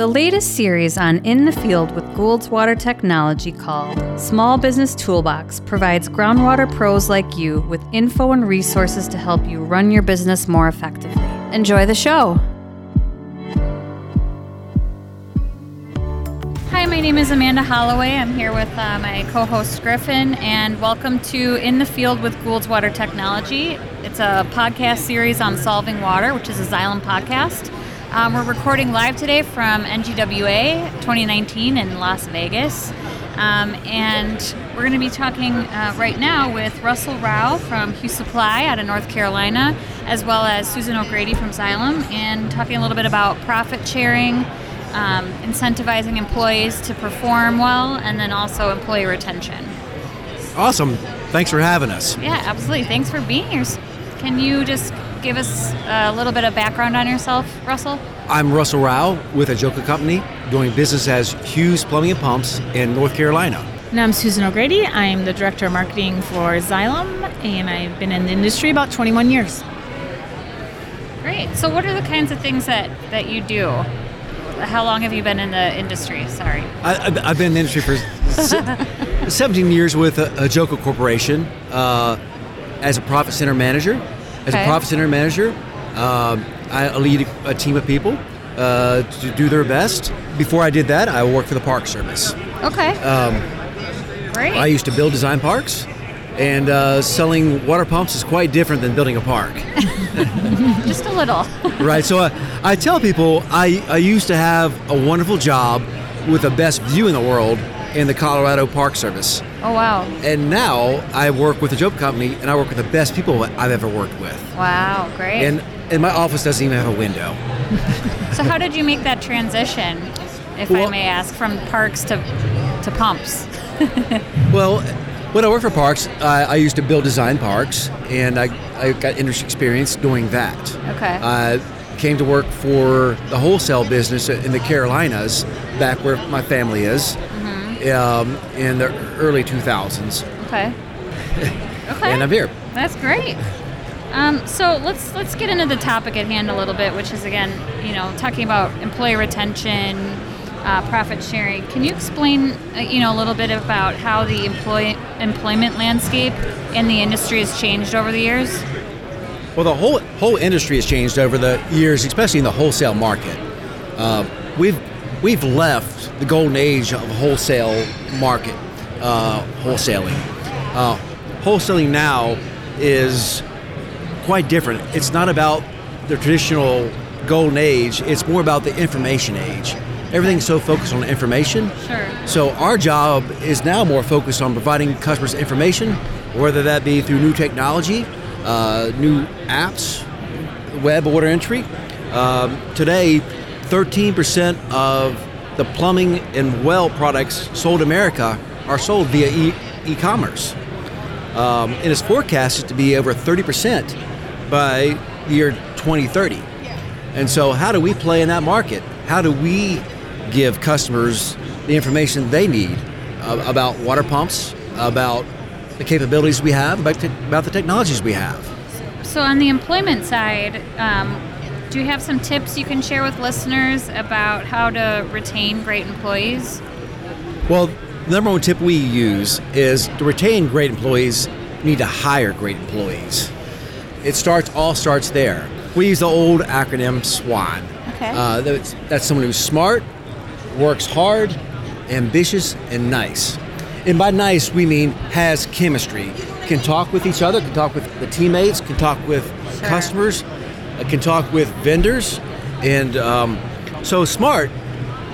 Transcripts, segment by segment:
The latest series on In the Field with Goulds Water Technology called Small Business Toolbox provides groundwater pros like you with info and resources to help you run your business more effectively. Enjoy the show. Hi, my name is Amanda Holloway. I'm here with uh, my co host Griffin, and welcome to In the Field with Goulds Water Technology. It's a podcast series on solving water, which is a Xylem podcast. Um, we're recording live today from NGWA 2019 in Las Vegas. Um, and we're going to be talking uh, right now with Russell Rao from Hughes Supply out of North Carolina, as well as Susan O'Grady from Xylem, and talking a little bit about profit sharing, um, incentivizing employees to perform well, and then also employee retention. Awesome. Thanks for having us. Yeah, absolutely. Thanks for being here. Can you just give us a little bit of background on yourself, Russell? I'm Russell Rao with Hajoca Company, doing business as Hughes Plumbing and Pumps in North Carolina. And I'm Susan O'Grady. I'm the Director of Marketing for Xylem, and I've been in the industry about 21 years. Great. So, what are the kinds of things that, that you do? How long have you been in the industry? Sorry. I, have been in the industry for 17 years with Hajoca Corporation uh, as a profit center manager as okay. a profit center manager, um, I lead a team of people uh, to do their best. Before I did that, I worked for the Park Service. Okay. Um, Great. I used to build design parks, and uh, selling water pumps is quite different than building a park. Just a little. right. So uh, I tell people I, I used to have a wonderful job with the best view in the world in the Colorado Park Service. Oh, wow. And now I work with Hajoca company and I work with the best people I've ever worked with. Wow, great. And, and my office doesn't even have a window. so, how did you make that transition, if well, I may ask, from parks to, to pumps? well, when I worked for parks, I, I used to build design parks, and I, I got industry experience doing that. Okay. I came to work for the wholesale business in the Carolinas, back where my family is um, in the early 2000s. Okay. okay. and I'm here. That's great. Um, so let's let's get into the topic at hand a little bit, which is again, you know, talking about employee retention, uh, profit sharing. Can you explain, uh, you know, a little bit about how the employ employment landscape in the industry has changed over the years? Well, the whole whole industry has changed over the years, especially in the wholesale market. Uh, we've we've left the golden age of wholesale market uh, wholesaling. Uh, wholesaling now is quite different. It's not about the traditional golden age. It's more about the information age. Everything's so focused on information. Sure. So our job is now more focused on providing customers information, whether that be through new technology, uh, new apps, web order entry. Um, today, 13% of the plumbing and well products sold in America are sold via e- commerce um, and it's forecasted to be over 30% by the year 2030. And so, how do we play in that market? How do we give customers the information they need uh, about water pumps, about the capabilities we have, about, te- about the technologies we have? So, on the employment side, um, do you have some tips you can share with listeners about how to retain great employees? Well, the number one tip we use is to retain great employees, you need to hire great employees. It starts all starts there. We use the old acronym SWAN. Okay. Uh, that's, that's someone who's smart, works hard, ambitious, and nice. And by nice, we mean has chemistry, can talk with each other, can talk with the teammates, can talk with sure. customers, I can talk with vendors, and um, so smart.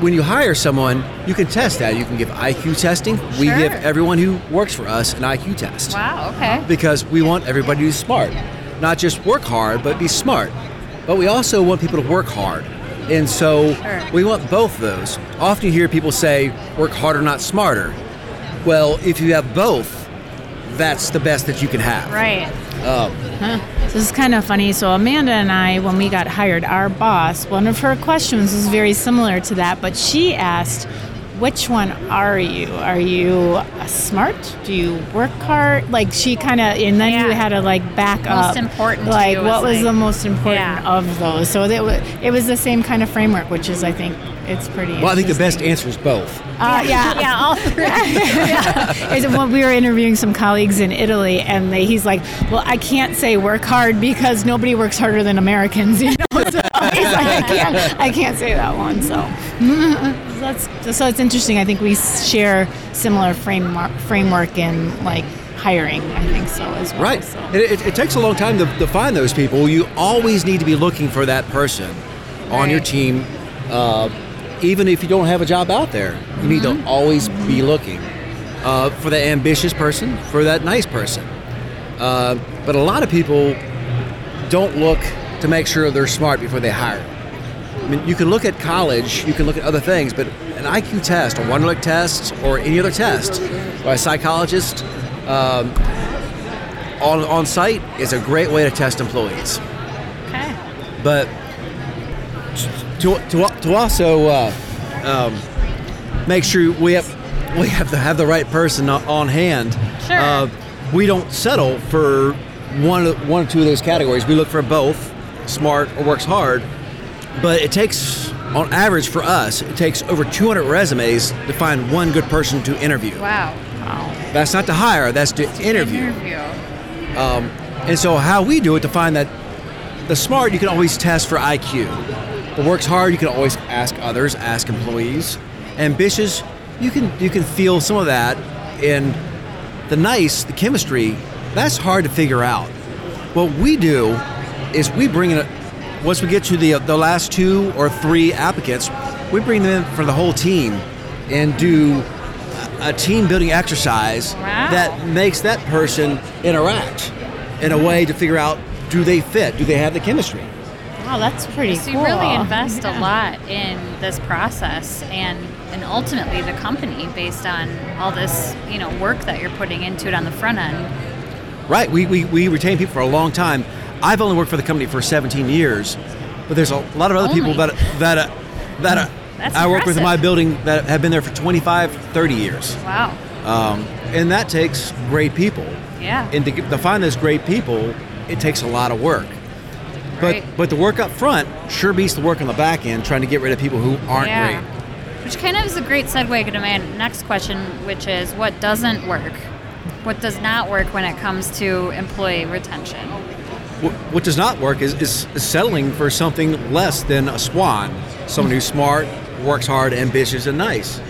When you hire someone, you can test that. You can give IQ testing. Sure. We give everyone who works for us an IQ test. Wow. Okay. Because we want everybody to be smart, not just work hard, but be smart. But we also want people to work hard. And so sure. we want both those. Often you hear people say, work harder, not smarter. Well, if you have both, that's the best that you can have. Right. Um, huh. This is kind of funny. So, Amanda and I, when we got hired, our boss, one of her questions was very similar to that, but she asked, which one are you? Are you smart? Do you work hard? Like she kind of, and then you had to like back Most up. Most important to Like you what was, was like- the most important Yeah. of those? So it was, it was the same kind of framework, which is I think it's pretty. Well, I think the best answer is both. Uh, yeah, Yeah, all three. is when we were interviewing some colleagues in Italy, and they, he's like, "Well, I can't say work hard because nobody works harder than Americans." You know, so he's like, "I can't, I can't say that one." So that's so it's interesting. I think we share similar framework framework in like hiring. I think so as well. Right. So. It, it, it takes a long time to, to find those people. You always need to be looking for that person on your team, uh, even if you don't have a job out there. You need Mm-hmm. to always be looking uh, for that ambitious person, for that nice person. Uh, but a lot of people don't look to make sure they're smart before they hire. I mean, you can look at college, you can look at other things, but an IQ test, a Wonderlic test, or any other test by a psychologist um, on, on site is a great way to test employees. Okay. But to, to, to also uh, um, make sure we have we have to have the right person on hand. Sure. Uh, we don't settle for one of, one or two of those categories. We look for both, smart or works hard. But it takes, on average, for us, it takes over 200 resumes to find one good person to interview. Wow. Wow. That's not to hire. That's to interview. Interview. Um, and so, how we do it to find that the smart, you can always test for IQ. The works hard, you can always ask others, ask employees. Ambitious, you can you can feel some of that. And the nice, the chemistry, that's hard to figure out. What we do is we bring in, a, once we get to the the last two or three applicants, we bring them in for the whole team and do a- a team building exercise Wow. that makes that person interact in a way to figure out do they fit? Do they have the chemistry? Wow, that's pretty So cool. you really invest Yeah. a lot in this process and and ultimately the company based on all this, you know, work that you're putting into it on the front end. Right. We, we, we retain people for a long time. I've only worked for the company for 17 years, but there's a lot of other people Only? that that uh, that uh, I work with in my building that have been there for 25, 30 years, Wow. um, and that takes great people. Yeah. And to, get- to find those great people, it takes a lot of work. But but the work up front sure beats the work on the back end, trying to get rid of people who aren't yeah. great. Which kind of is a great segue to my next question, which is what doesn't work? What does not work when it comes to employee retention? Wh- What does not work is, is is settling for something less than a swan, someone who's smart, works hard, ambitious, and nice.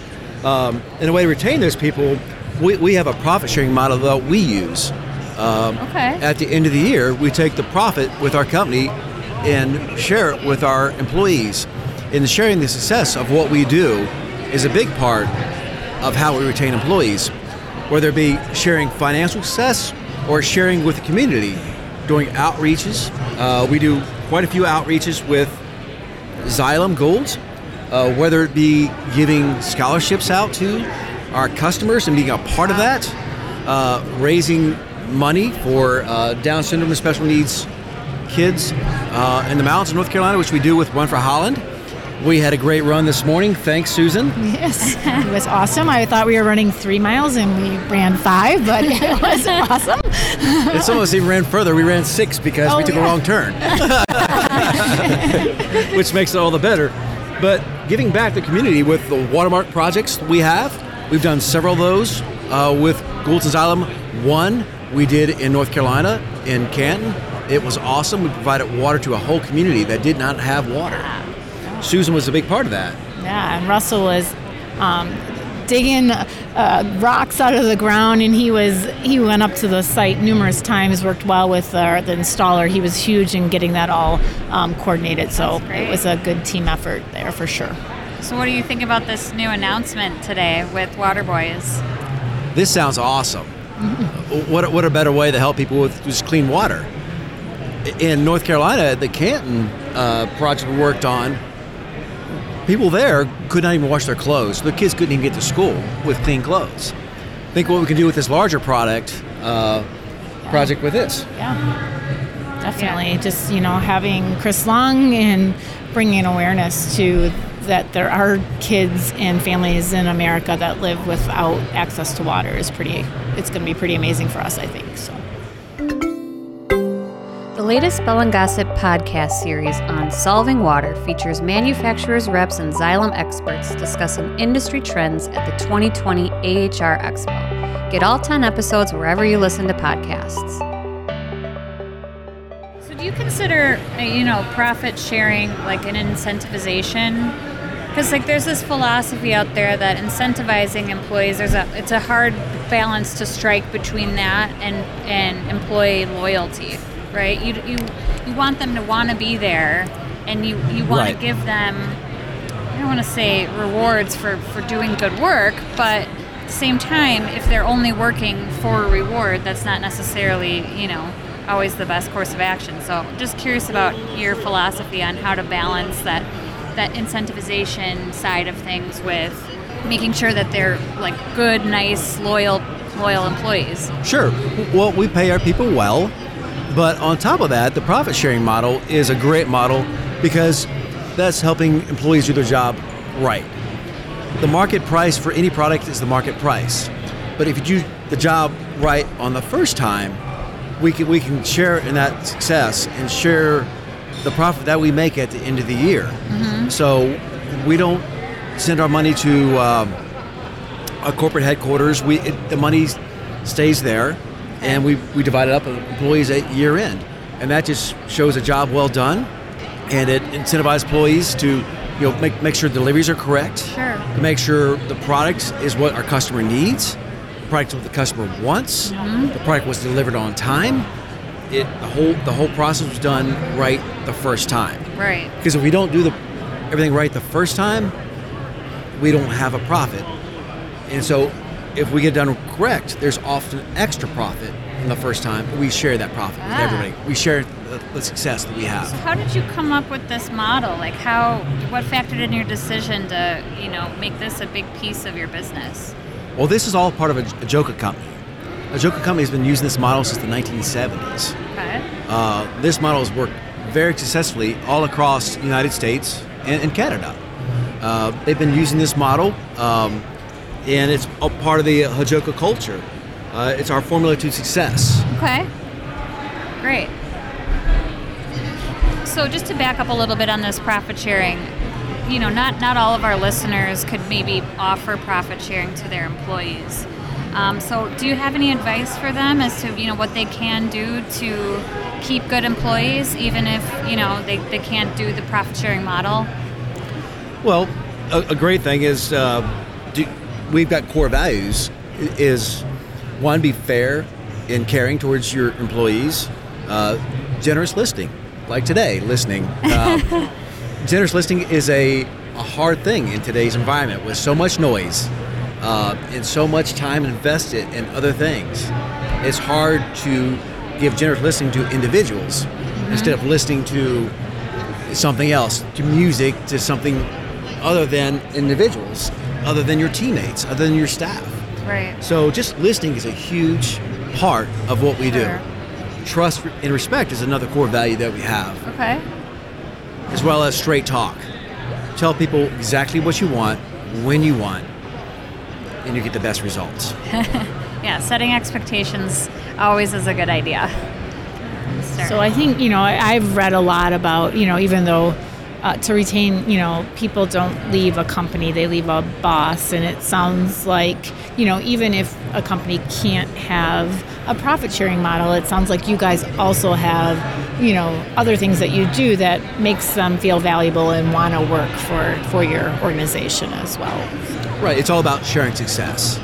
Um, and a way to retain those people, we, we have a profit sharing model that we use. Um, Okay. At the end of the year, we take the profit with our company and share it with our employees. And sharing the success of what we do is a big part of how we retain employees, whether it be sharing financial success or sharing with the community, doing outreaches. Uh, we do quite a few outreaches with Xylem Gold, uh, whether it be giving scholarships out to our customers and being a part of that, uh, raising money for uh, Down syndrome and special needs kids uh, in the mountains of North Carolina, which we do with Run for Holland. We had a great run this morning. Thanks, Susan. Yes, it was awesome. I thought we were running three miles and we ran five, but it was awesome. And almost even ran further. We ran six because we Oh, took yeah. a wrong turn, which makes it all the better. But giving back to the community with the watermark projects we have, we've done several of those uh, with Goulds and Xylem. One we did in North Carolina, in Canton. It was awesome. We provided water to a whole community that did not have water. Susan was a big part of that. Yeah, and Russell was um, digging uh, rocks out of the ground, and he was he went up to the site numerous times. Worked well with uh, the installer. He was huge in getting that all um, coordinated. So it was a good team effort there for sure. So what do you think about this new announcement today with Waterboys? This sounds awesome. What, what a better way to help people with just clean water. In North Carolina, the Canton uh, project we worked on, people there could not even wash their clothes. The kids couldn't even get to school with clean clothes. Think what we can do with this larger product uh, project with this. Yeah, definitely. Just you know, having Chris Long and bringing awareness to that there are kids and families in America that live without access to water is pretty. It's going to be pretty amazing for us, I think. So. The latest Bell and Gossett podcast series on solving water features manufacturers, reps, and Xylem experts discussing industry trends at the 2020 AHR Expo. Get all 10 episodes wherever you listen to podcasts. So, do you consider, uh, you know, profit sharing like an incentivization? Because like there's this philosophy out there that incentivizing employees, there's a it's a hard balance to strike between that and and employee loyalty right? You you you want them to want to be there, and you you want Right. to give them. I don't want to say rewards for for doing good work, but at the same time, if they're only working for a reward, that's not necessarily you know always the best course of action. So just curious about your philosophy on how to balance that that incentivization side of things with making sure that they're like good, nice, loyal loyal employees. Sure. Well, we pay our people well, but on top of that, the profit sharing model is a great model because that's helping employees do their job right. The market price for any product is the market price. But if you do the job right on the first time, we can we can share in that success and share the profit that we make at the end of the year. So we don't send our money to um, our corporate headquarters. We it, the money stays there, and we, we divide it up with employees at year end, and that just shows a job well done, and it incentivizes employees to you know make make sure deliveries are correct, Sure. to make sure the product is what our customer needs, the product is what the customer wants, mm-hmm. the product was delivered on time. It the whole the whole process was done right the first time. Right. Because if we don't do the everything right the first time, we don't have a profit. And so if we get it done correct, there's often extra profit in the first time. We share that profit with Ah. everybody. We share the, the success that we have. How did you come up with this model? Like how what factored in your decision to, you know, make this a big piece of your business? Well, this is all part of a, Hajoca company. Hajoca company has been using this model since the 1970s. Okay. Uh, this model has worked very successfully all across the United States and, and Canada. Uh, they've been using this model, um, and it's a part of the Hajoca culture. Uh, it's our formula to success. Okay. Great. So just to back up a little bit on this profit sharing, you know, not not all of our listeners could maybe offer profit sharing to their employees. Um, so do you have any advice for them as to you know what they can do to keep good employees, even if you know they, they can't do the profit sharing model? Well, a, a great thing is uh, do, we've got core values. Is one be fair in caring towards your employees, uh, generous listening, like today, listening. Um, generous listening is a, a hard thing in today's environment with so much noise uh, and so much time invested in other things. It's hard to give generous listening to individuals instead of listening to something else, to music, to something other than individuals, other than your teammates, other than your staff. Right. So just listening is a huge part of what we Sure. do. Trust and respect is another core value that we have, Okay. as well as straight talk. Tell people exactly what you want, when you want, and you get the best results. Yeah, setting expectations always is a good idea. So I think you know I, I've read a lot about you know even though uh, to retain you know people don't leave a company they leave a boss and it sounds like you know even if a company can't have a profit sharing model it sounds like you guys also have you know other things that you do that makes them feel valuable and want to work for for your organization as well. Right, it's all about sharing success.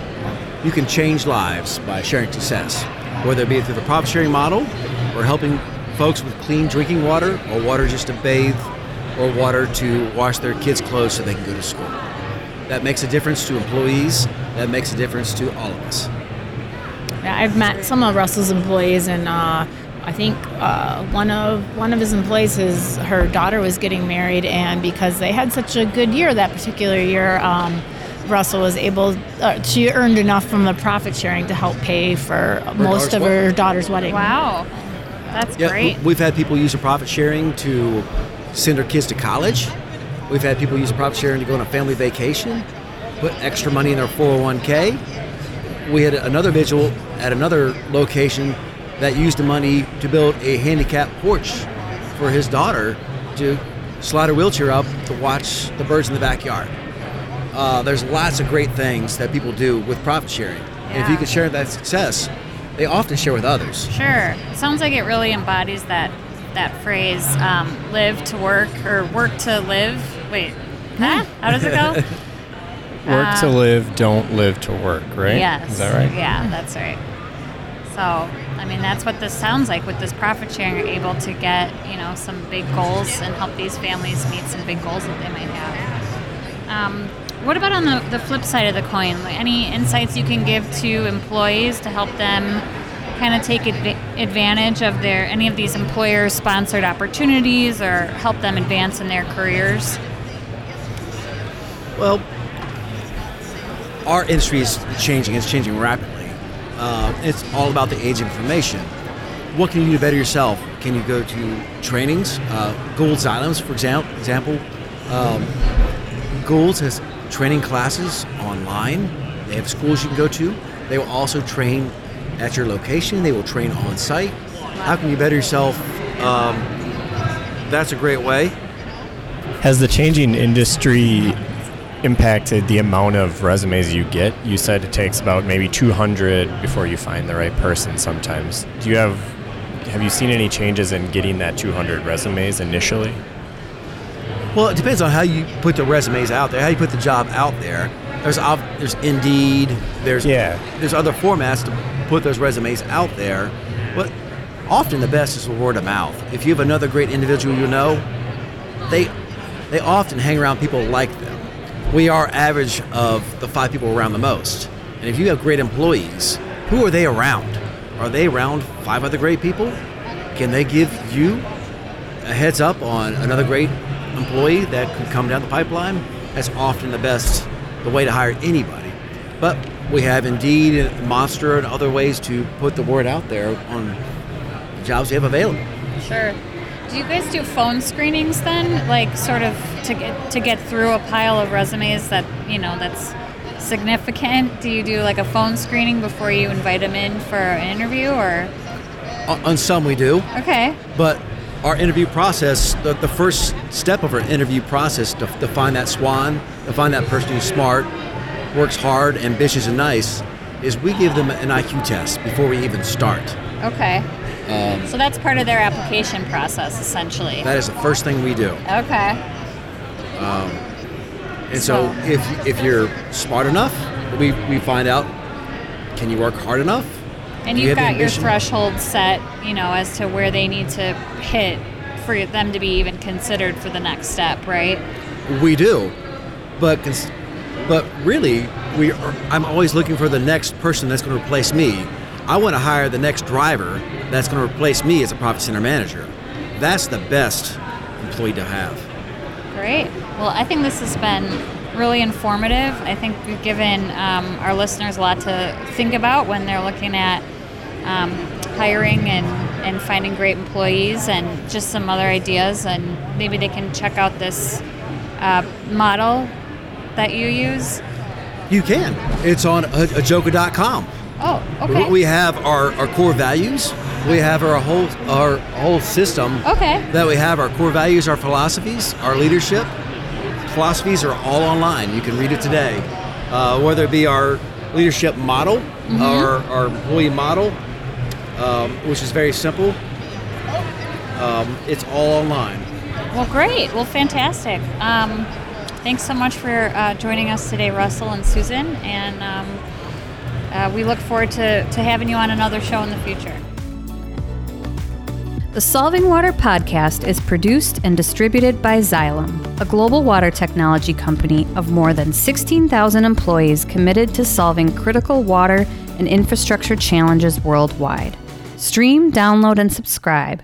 You can change lives by sharing success, whether it be through the profit sharing model or helping folks with clean drinking water or water just to bathe or water to wash their kids' clothes so they can go to school. That makes a difference to employees, that makes a difference to all of us. Yeah, I've met some of Russell's employees, and uh, I think uh, one of one of his employees, his her daughter was getting married, and because they had such a good year that particular year, um, Russell was able. Uh, she earned enough from the profit sharing to help pay for most daughter's of her daughter's wedding. Wow. That's Yeah, great. we've had people use the profit sharing to send their kids to college. We've had people use profit sharing to go on a family vacation, put extra money in their 401k. We had another vigil at another location that used the money to build a handicap porch for his daughter to slide her wheelchair up to watch the birds in the backyard. Uh, there's lots of great things that people do with profit sharing. And if you can share that success, they often share with others. Sure. Sounds like it really embodies that that phrase, um, "live to work" or "work to live." Wait, huh? How does it go? Work to Um, live, don't live to work, right? Yes. Is that right? Yeah, that's right. So, I mean, that's what this sounds like with this profit sharing. You're able to get, you know, some big goals and help these families meet some big goals that they might have. Um, what about on the, the flip side of the coin? Like, Any insights you can give to employees to help them kind of take adva- advantage of their any of these employer sponsored opportunities or help them advance in their careers? Well, our industry is changing. It's changing rapidly. Uh, it's all about the age of information. What can you do better yourself? Can you go to trainings? Uh, Gould's Items, for example. Example, um, Gould's has training classes online. They have schools you can go to. They will also train at your location. They will train on site. How can you better yourself? Um, that's a great way. Has the changing industry impacted the amount of resumes you get? You said it takes about maybe 200 before you find the right person sometimes. Do you have have you seen any changes in getting that 200 resumes initially? Well, it depends on how you put the resumes out there, how you put the job out there. There's there's Indeed, there's Yeah. there's other formats to put those resumes out there. But often the best is word of mouth. If you have another great individual you know, they they often hang around people like them. We are average of the five people around the most. And if you have great employees, who are they around? Are they around five other great people? Can they give you a heads up on another great employee that could come down the pipeline? That's often the best, the way to hire anybody. But we have Indeed and Monster and other ways to put the word out there on the jobs we have available. Sure. Do you guys do phone screenings then, like sort of to get to get through a pile of resumes that you know that's significant? Do you do like a phone screening before you invite them in for an interview, or On, on some we do, okay? but our interview process, the, the first step of our interview process to, to find that swan, to find that person who's smart, works hard, ambitious, and nice, is we give them an IQ test before we even start. Okay. Um, so that's part of their application process, essentially. That is the first thing we do. Okay. Um, and so, So- if if you're smart enough, we, we find out can you work hard enough? And you you've got your threshold set, you know, as to where they need to hit for them to be even considered for the next step, right? We do, but cons- but really, we are, I'm always looking for the next person that's going to replace me. I want to hire the next driver that's going to replace me as a profit center manager. That's the best employee to have. Great. Well, I think this has been really informative. I think we've given um, our listeners a lot to think about when they're looking at um, hiring and, and finding great employees and just some other ideas. And maybe they can check out this uh, model that you use. You can. It's on a- hajoca.com. Oh, okay. We have our, our core values. We have our whole our whole system. Okay. That we have our core values, our philosophies, our leadership. Philosophies are all online. You can read it today. Uh, whether it be our leadership model, our, our employee model, um, which is very simple. Um, it's all online. Well, great. Well, fantastic. Um, thanks so much for uh, joining us today, Russell and Susan. And um, uh, we look forward to, to having you on another show in the future. The Solving Water podcast is produced and distributed by Xylem, a global water technology company of more than 16,000 employees committed to solving critical water and infrastructure challenges worldwide. Stream, download, and subscribe